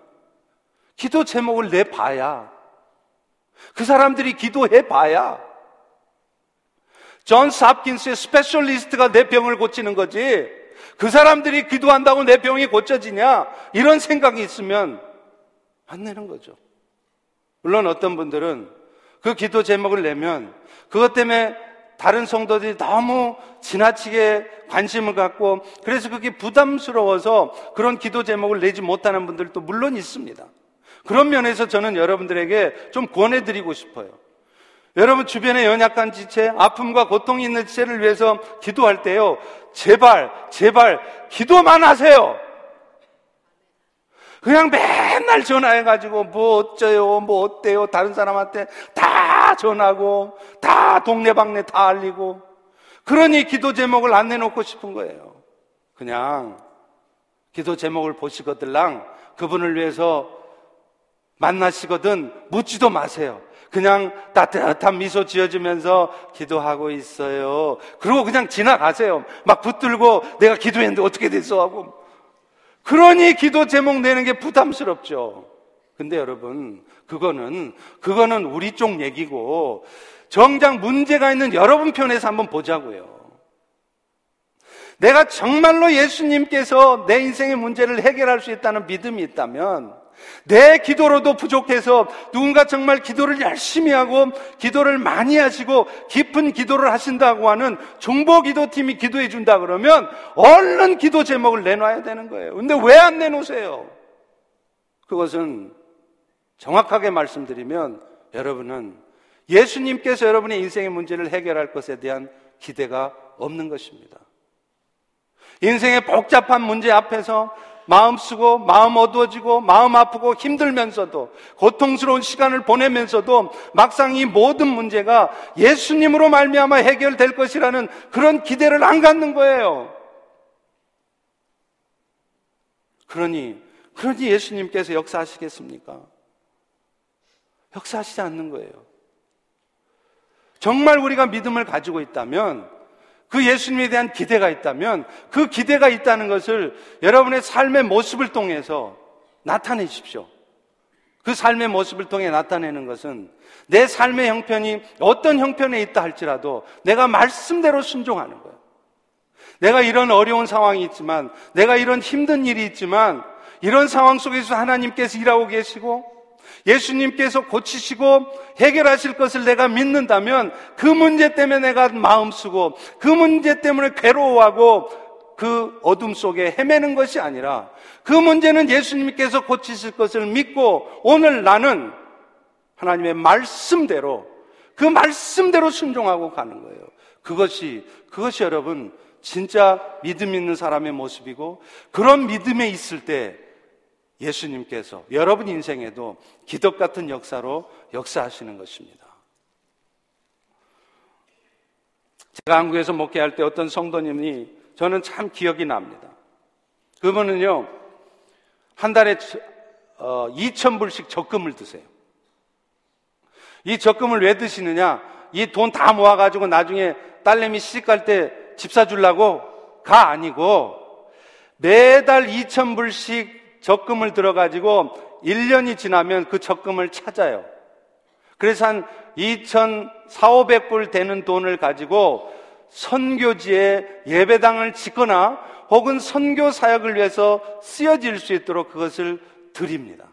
기도 제목을 내봐야 그 사람들이 기도해 봐야 존스 홉킨스의 specialist가 내 병을 고치는 거지 그 사람들이 기도한다고 내 병이 고쳐지냐 이런 생각이 있으면 안 내는 거죠. 물론 어떤 분들은 그 기도 제목을 내면 그것 때문에 다른 성도들이 너무 지나치게 관심을 갖고 그래서 그게 부담스러워서 그런 기도 제목을 내지 못하는 분들도 물론 있습니다. 그런 면에서 저는 여러분들에게 좀 권해드리고 싶어요. 여러분 주변에 연약한 지체, 아픔과 고통이 있는 지체를 위해서 기도할 때요. 제발, 제발 기도만 하세요. 그냥 맨날 전화해가지고 뭐 어쩌요, 뭐 어때요, 다른 사람한테 다 전하고 다 동네방네 다 알리고 그러니 기도 제목을 안 내놓고 싶은 거예요. 그냥 기도 제목을 보시거들랑 그분을 위해서 만나시거든 묻지도 마세요. 그냥 따뜻한 미소 지어주면서 기도하고 있어요. 그리고 그냥 지나가세요. 막 붙들고 내가 기도했는데 어떻게 됐어 하고 그러니 기도 제목 내는 게 부담스럽죠. 근데 여러분, 그거는, 그거는 우리 쪽 얘기고, 정작 문제가 있는 여러분 편에서 한번 보자고요. 내가 정말로 예수님께서 내 인생의 문제를 해결할 수 있다는 믿음이 있다면, 내 기도로도 부족해서 누군가 정말 기도를 열심히 하고 기도를 많이 하시고 깊은 기도를 하신다고 하는 중보 기도팀이 기도해 준다 그러면 얼른 기도 제목을 내놔야 되는 거예요. 근데 왜 안 내놓으세요? 그것은 정확하게 말씀드리면 여러분은 예수님께서 여러분의 인생의 문제를 해결할 것에 대한 기대가 없는 것입니다. 인생의 복잡한 문제 앞에서 마음 쓰고 마음 어두워지고 마음 아프고 힘들면서도 고통스러운 시간을 보내면서도 막상 이 모든 문제가 예수님으로 말미암아 해결될 것이라는 그런 기대를 안 갖는 거예요. 그러니 그러니 예수님께서 역사하시겠습니까? 역사하시지 않는 거예요. 정말 우리가 믿음을 가지고 있다면 그 예수님에 대한 기대가 있다면 그 기대가 있다는 것을 여러분의 삶의 모습을 통해서 나타내십시오. 그 삶의 모습을 통해 나타내는 것은 내 삶의 형편이 어떤 형편에 있다 할지라도 내가 말씀대로 순종하는 거예요. 내가 이런 어려운 상황이 있지만, 내가 이런 힘든 일이 있지만, 이런 상황 속에서 하나님께서 일하고 계시고, 예수님께서 고치시고 해결하실 것을 내가 믿는다면 그 문제 때문에 내가 마음 쓰고 그 문제 때문에 괴로워하고 그 어둠 속에 헤매는 것이 아니라 그 문제는 예수님께서 고치실 것을 믿고 오늘 나는 하나님의 말씀대로 그 말씀대로 순종하고 가는 거예요. 그것이 그것이 여러분 진짜 믿음 있는 사람의 모습이고 그런 믿음에 있을 때 예수님께서 여러분 인생에도 기적 같은 역사로 역사하시는 것입니다. 제가 한국에서 목회할 때 어떤 성도님이 저는 참 기억이 납니다. 그분은요, 한 달에 2,000불씩 어, 적금을 드세요. 이 적금을 왜 드시느냐? 이 돈 다 모아가지고 나중에 딸내미 시집갈 때 집 사주려고 가 아니고 매달 2,000불씩 적금을 들어가지고 1년이 지나면 그 적금을 찾아요. 그래서 한 2,400불 되는 돈을 가지고 선교지에 예배당을 짓거나 혹은 선교 사역을 위해서 쓰여질 수 있도록 그것을 드립니다.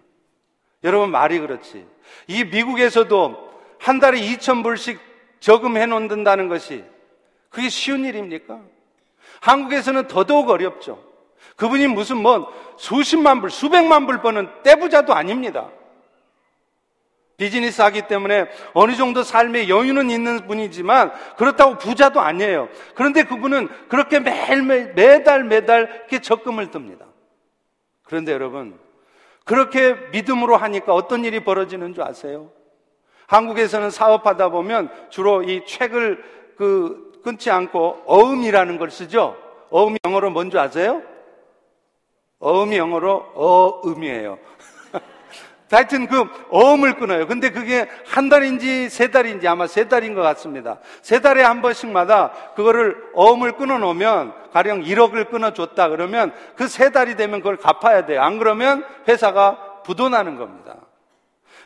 여러분 말이 그렇지. 이 미국에서도 한 달에 2,000불씩 저금해 놓는다는 것이 그게 쉬운 일입니까? 한국에서는 더더욱 어렵죠. 그분이 무슨 뭐 수십만 불, 수백만 불 버는 떼부자도 아닙니다. 비즈니스 하기 때문에 어느 정도 삶의 여유는 있는 분이지만 그렇다고 부자도 아니에요. 그런데 그분은 그렇게 매일매일, 매달 매달 이렇게 적금을 듭니다. 그런데 여러분, 그렇게 믿음으로 하니까 어떤 일이 벌어지는 줄 아세요? 한국에서는 사업하다 보면 주로 이 책을 그 끊지 않고 어음이라는 걸 쓰죠? 어음이 영어로 뭔지 아세요? 어음이 영어로 어음이에요. 하여튼 그 어음을 끊어요. 근데 그게 한 달인지 세 달인지 아마 세 달인 것 같습니다. 세 달에 한 번씩마다 그거를 어음을 끊어 놓으면 가령 1억을 끊어 줬다 그러면 그 세 달이 되면 그걸 갚아야 돼요. 안 그러면 회사가 부도나는 겁니다.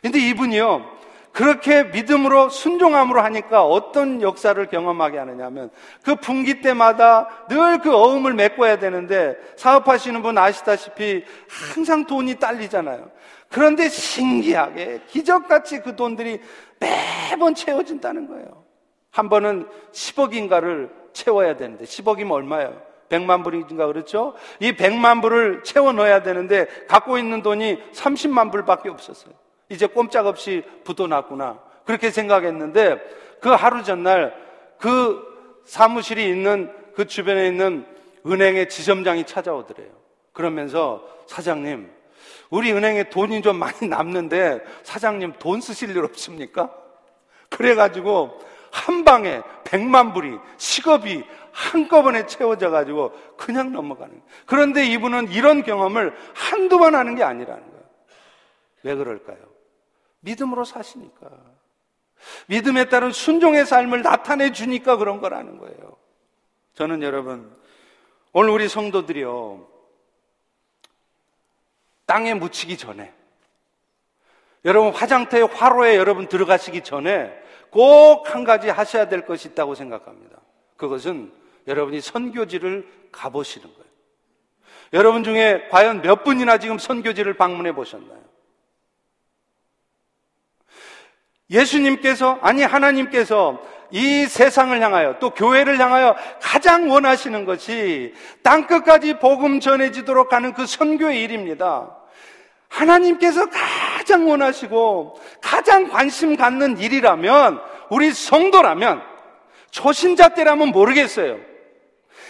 근데 이분이요. 그렇게 믿음으로 순종함으로 하니까 어떤 역사를 경험하게 하느냐면 그 분기 때마다 늘 그 어음을 메꿔야 되는데 사업하시는 분 아시다시피 항상 돈이 딸리잖아요. 그런데 신기하게 기적같이 그 돈들이 매번 채워진다는 거예요. 한 번은 10억인가를 채워야 되는데 10억이면 얼마예요? 100만 불인가 그렇죠? 이 100만 불을 채워 넣어야 되는데 갖고 있는 돈이 30만 불밖에 없었어요. 이제 꼼짝없이 부도났구나. 그렇게 생각했는데 그 하루 전날 그 사무실이 있는 그 주변에 있는 은행의 지점장이 찾아오더래요. 그러면서 사장님, 우리 은행에 돈이 좀 많이 남는데 사장님 돈 쓰실 일 없습니까? 그래가지고 한 방에 백만 불이 식업이 한꺼번에 채워져 가지고 그냥 넘어가는. 그런데 이분은 이런 경험을 한두 번 하는 게 아니라는 거예요. 왜 그럴까요? 믿음으로 사시니까. 믿음에 따른 순종의 삶을 나타내 주니까 그런 거라는 거예요. 저는 여러분, 오늘 우리 성도들이요. 땅에 묻히기 전에, 여러분 화장터에 화로에 여러분 들어가시기 전에 꼭 한 가지 하셔야 될 것이 있다고 생각합니다. 그것은 여러분이 선교지를 가보시는 거예요. 여러분 중에 과연 몇 분이나 지금 선교지를 방문해 보셨나요? 예수님께서, 아니, 하나님께서 이 세상을 향하여 또 교회를 향하여 가장 원하시는 것이 땅끝까지 복음 전해지도록 하는 그 선교의 일입니다. 하나님께서 가장 원하시고 가장 관심 갖는 일이라면 우리 성도라면 초신자 때라면 모르겠어요.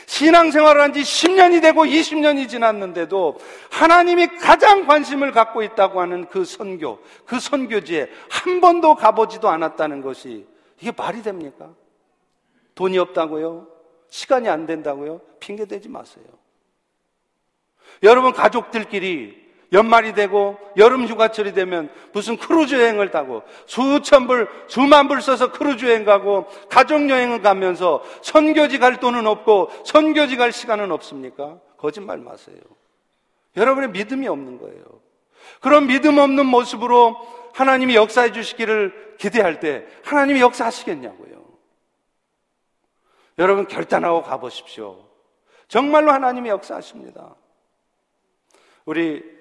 신앙생활을 한 지 10년이 되고 20년이 지났는데도 하나님이 가장 관심을 갖고 있다고 하는 그 선교, 그 선교지에 한 번도 가보지도 않았다는 것이 이게 말이 됩니까? 돈이 없다고요? 시간이 안 된다고요? 핑계 대지 마세요. 여러분 가족들끼리 연말이 되고 여름 휴가철이 되면 무슨 크루즈 여행을 타고 수천 불, 수만 불 써서 크루즈 여행 가고 가족 여행을 가면서 선교지 갈 돈은 없고 선교지 갈 시간은 없습니까? 거짓말 마세요. 여러분의 믿음이 없는 거예요. 그런 믿음 없는 모습으로 하나님이 역사해 주시기를 기대할 때 하나님이 역사하시겠냐고요. 여러분 결단하고 가보십시오. 정말로 하나님이 역사하십니다. 우리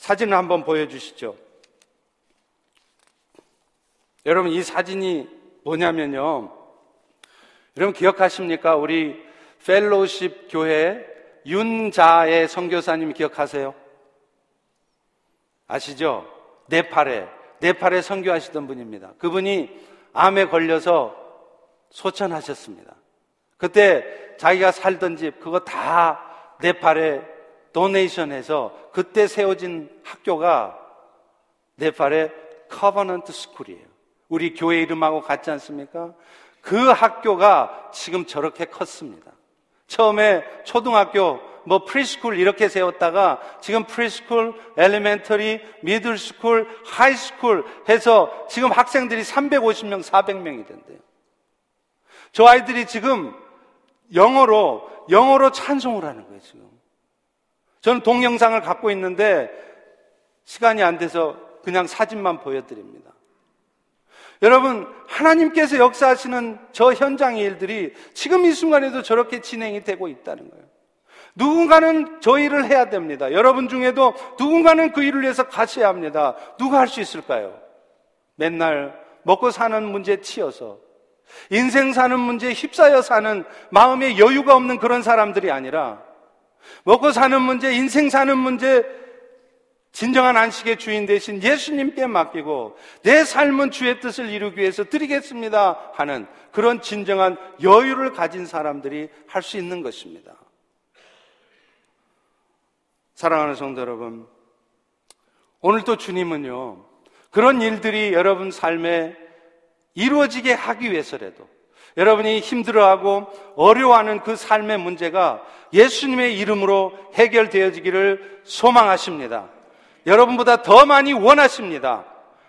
사진을 한번 보여주시죠. 여러분 이 사진이 뭐냐면요. 여러분 기억하십니까? 우리 펠로십 교회 윤자의 선교사님 기억하세요? 아시죠? 네팔에 네팔에 선교하시던 분입니다. 그분이 암에 걸려서 소천하셨습니다. 그때 자기가 살던 집 그거 다 네팔에 donation해서 그때 세워진 학교가 네팔의 Covenant School이에요. 우리 교회 이름하고 같지 않습니까? 그 학교가 지금 저렇게 컸습니다. 처음에 초등학교, 뭐 preschool 이렇게 세웠다가 지금 preschool, elementary, middle school, high school 해서 지금 학생들이 350명, 400명이 된대요. 저 아이들이 지금 영어로, 영어로 찬송을 하는 거예요, 지금. 저는 동영상을 갖고 있는데 시간이 안 돼서 그냥 사진만 보여드립니다. 여러분, 하나님께서 역사하시는 저 현장의 일들이 지금 이 순간에도 저렇게 진행이 되고 있다는 거예요. 누군가는 저 일을 해야 됩니다. 여러분 중에도 누군가는 그 일을 위해서 가셔야 합니다. 누가 할 수 있을까요? 맨날 먹고 사는 문제에 치여서 인생 사는 문제에 휩싸여 사는 마음에 여유가 없는 그런 사람들이 아니라 먹고 사는 문제, 인생 사는 문제 진정한 안식의 주인 대신 예수님께 맡기고 내 삶은 주의 뜻을 이루기 위해서 드리겠습니다 하는 그런 진정한 여유를 가진 사람들이 할 수 있는 것입니다. 사랑하는 성도 여러분, 오늘 또 주님은요, 그런 일들이 여러분 삶에 이루어지게 하기 위해서라도 여러분이 힘들어하고 어려워하는 그 삶의 문제가 예수님의 이름으로 해결되어지기를 소망하십니다. 여러분보다 더 많이 원하십니다.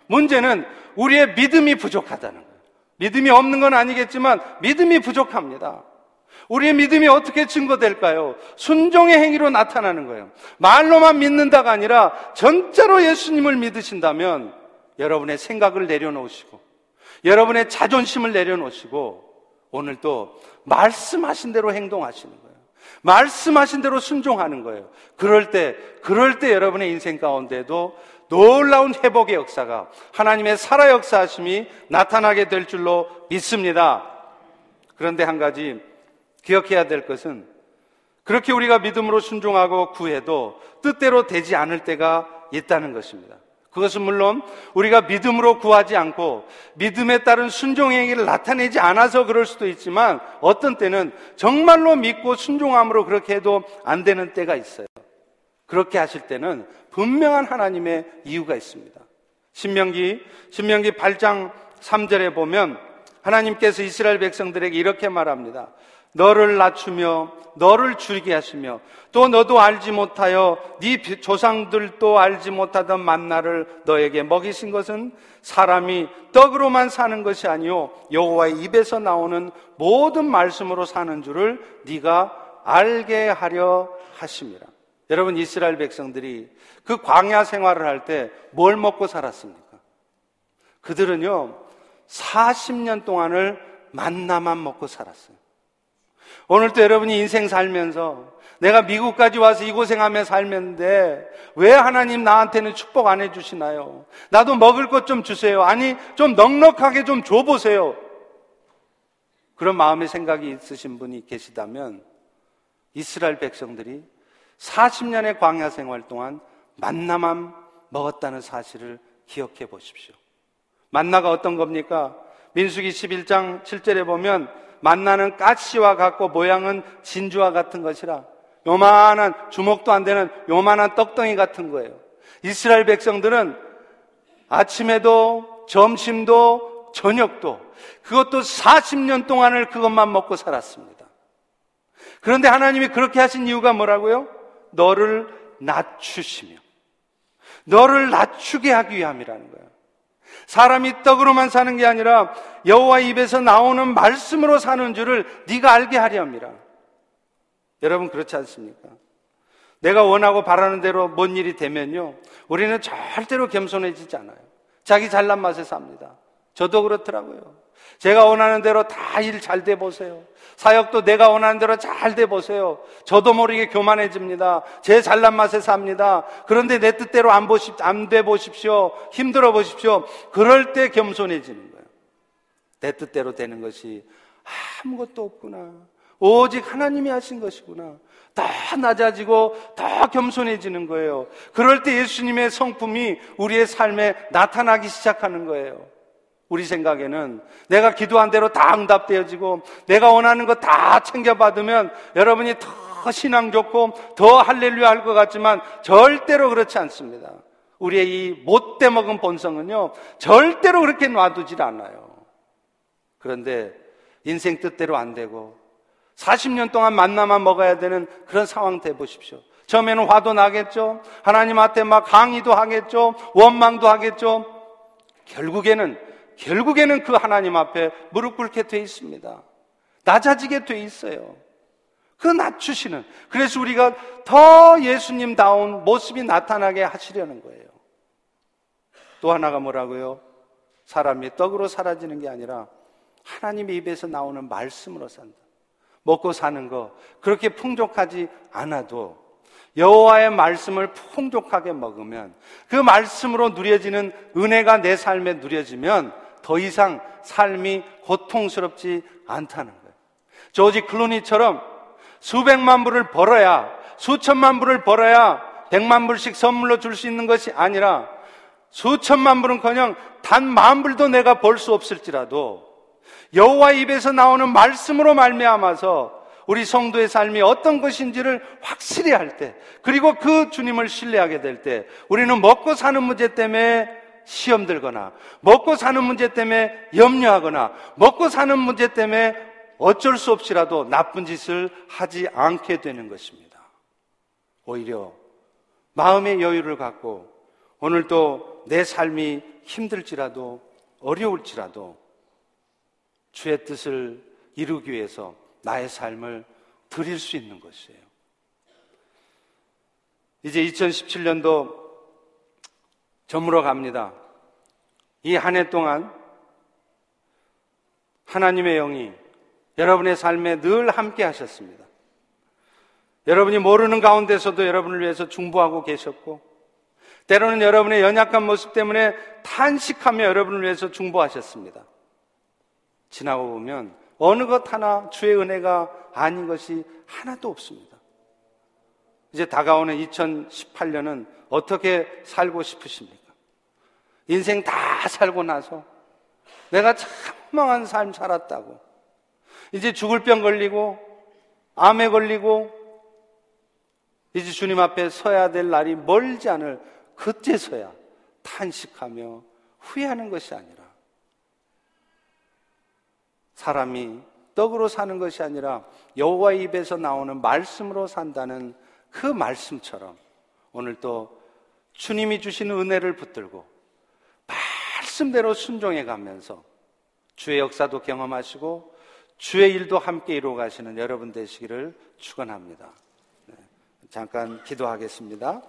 문제는 우리의 믿음이 부족하다는 거예요. 믿음이 없는 건 아니겠지만 믿음이 부족합니다. 우리의 믿음이 어떻게 증거될까요? 순종의 행위로 나타나는 거예요. 말로만 믿는다가 아니라 전자로 예수님을 믿으신다면 여러분의 생각을 내려놓으시고 여러분의 자존심을 내려놓으시고 오늘 또 말씀하신 대로 행동하시는 거예요. 말씀하신 대로 순종하는 거예요. 그럴 때, 그럴 때 여러분의 인생 가운데도 놀라운 회복의 역사가 하나님의 살아 역사하심이 나타나게 될 줄로 믿습니다. 그런데 한 가지 기억해야 될 것은 그렇게 우리가 믿음으로 순종하고 구해도 뜻대로 되지 않을 때가 있다는 것입니다. 그것은 물론 우리가 믿음으로 구하지 않고 믿음에 따른 순종 행위를 나타내지 않아서 그럴 수도 있지만 어떤 때는 정말로 믿고 순종함으로 그렇게 해도 안 되는 때가 있어요. 그렇게 하실 때는 분명한 하나님의 이유가 있습니다. 신명기 신명기 8장 3절에 보면 하나님께서 이스라엘 백성들에게 이렇게 말합니다. 너를 낮추며 너를 줄이게 하시며 또 너도 알지 못하여 네 조상들도 알지 못하던 만나를 너에게 먹이신 것은 사람이 떡으로만 사는 것이 아니요 여호와의 입에서 나오는 모든 말씀으로 사는 줄을 네가 알게 하려 하심이라. 여러분 이스라엘 백성들이 그 광야 생활을 할 때 뭘 먹고 살았습니까? 그들은요 40년 동안을 만나만 먹고 살았어요. 오늘도 여러분이 인생 살면서 내가 미국까지 와서 이 고생하며 살면데 왜 하나님 나한테는 축복 안 해주시나요? 나도 먹을 것 좀 주세요. 아니, 좀 넉넉하게 좀 줘보세요. 그런 마음의 생각이 있으신 분이 계시다면 이스라엘 백성들이 40년의 광야 생활 동안 만나만 먹었다는 사실을 기억해 보십시오. 만나가 어떤 겁니까? 민수기 11장 7절에 보면 만나는 까치와 같고 모양은 진주와 같은 것이라 요만한 주먹도 안 되는 요만한 떡덩이 같은 거예요. 이스라엘 백성들은 아침에도 점심도 저녁도 그것도 40년 동안을 그것만 먹고 살았습니다. 그런데 하나님이 그렇게 하신 이유가 뭐라고요? 너를 낮추시며 너를 낮추게 하기 위함이라는 거예요. 사람이 떡으로만 사는 게 아니라 여호와 입에서 나오는 말씀으로 사는 줄을 네가 알게 하려 합니다. 여러분 그렇지 않습니까? 내가 원하고 바라는 대로 뭔 일이 되면요. 우리는 절대로 겸손해지지 않아요. 자기 잘난 맛에 삽니다. 저도 그렇더라고요. 제가 원하는 대로 다 일 잘 돼 보세요. 사역도 내가 원하는 대로 잘 돼 보세요. 저도 모르게 교만해집니다. 제 잘난 맛에 삽니다. 그런데 내 뜻대로 안 보십, 안돼 보십시오. 힘들어 보십시오. 그럴 때 겸손해지는 거예요. 내 뜻대로 되는 것이 아무것도 없구나. 오직 하나님이 하신 것이구나. 더 낮아지고 더 겸손해지는 거예요. 그럴 때 예수님의 성품이 우리의 삶에 나타나기 시작하는 거예요. 우리 생각에는 내가 기도한 대로 다 응답되어지고 내가 원하는 거 다 챙겨받으면 여러분이 더 신앙 좋고 더 할렐루야 할 것 같지만 절대로 그렇지 않습니다. 우리의 이 못돼 먹은 본성은요, 절대로 그렇게 놔두질 않아요. 그런데 인생 뜻대로 안 되고 40년 동안 만나만 먹어야 되는 그런 상황 돼 보십시오. 처음에는 화도 나겠죠. 하나님한테 막 강의도 하겠죠. 원망도 하겠죠. 결국에는 결국에는 그 하나님 앞에 무릎 꿇게 돼 있습니다. 낮아지게 돼 있어요. 그 낮추시는. 그래서 우리가 더 예수님다운 모습이 나타나게 하시려는 거예요. 또 하나가 뭐라고요? 사람이 떡으로 사라지는 게 아니라 하나님의 입에서 나오는 말씀으로 산다. 먹고 사는 거 그렇게 풍족하지 않아도 여호와의 말씀을 풍족하게 먹으면 그 말씀으로 누려지는 은혜가 내 삶에 누려지면 더 이상 삶이 고통스럽지 않다는 거예요. 조지 클루니처럼 수백만 불을 벌어야 수천만 불을 벌어야 백만 불씩 선물로 줄 수 있는 것이 아니라 수천만 불은커녕 단 만 불도 내가 벌 수 없을지라도 여호와 입에서 나오는 말씀으로 말미암아서 우리 성도의 삶이 어떤 것인지를 확실히 할 때, 그리고 그 주님을 신뢰하게 될 때, 우리는 먹고 사는 문제 때문에 시험 들거나, 먹고 사는 문제 때문에 염려하거나, 먹고 사는 문제 때문에 어쩔 수 없이라도 나쁜 짓을 하지 않게 되는 것입니다. 오히려 마음의 여유를 갖고 오늘도 내 삶이 힘들지라도 어려울지라도 주의 뜻을 이루기 위해서 나의 삶을 드릴 수 있는 것이에요. 이제 2017년도 저물어 갑니다. 이 한 해 동안 하나님의 영이 여러분의 삶에 늘 함께 하셨습니다. 여러분이 모르는 가운데서도 여러분을 위해서 중보하고 계셨고, 때로는 여러분의 연약한 모습 때문에 탄식하며 여러분을 위해서 중보하셨습니다. 지나고 보면 어느 것 하나 주의 은혜가 아닌 것이 하나도 없습니다. 이제 다가오는 2018년은 어떻게 살고 싶으십니까? 인생 다 살고 나서 내가 참 망한 삶 살았다고. 이제 죽을 병 걸리고, 암에 걸리고, 이제 주님 앞에 서야 될 날이 멀지 않을 그때서야 탄식하며 후회하는 것이 아니라 사람이 떡으로 사는 것이 아니라 여호와 입에서 나오는 말씀으로 산다는 그 말씀처럼 오늘 또 주님이 주신 은혜를 붙들고 말씀대로 순종해 가면서 주의 역사도 경험하시고 주의 일도 함께 이루어 가시는 여러분 되시기를 축원합니다. 네, 잠깐 기도하겠습니다.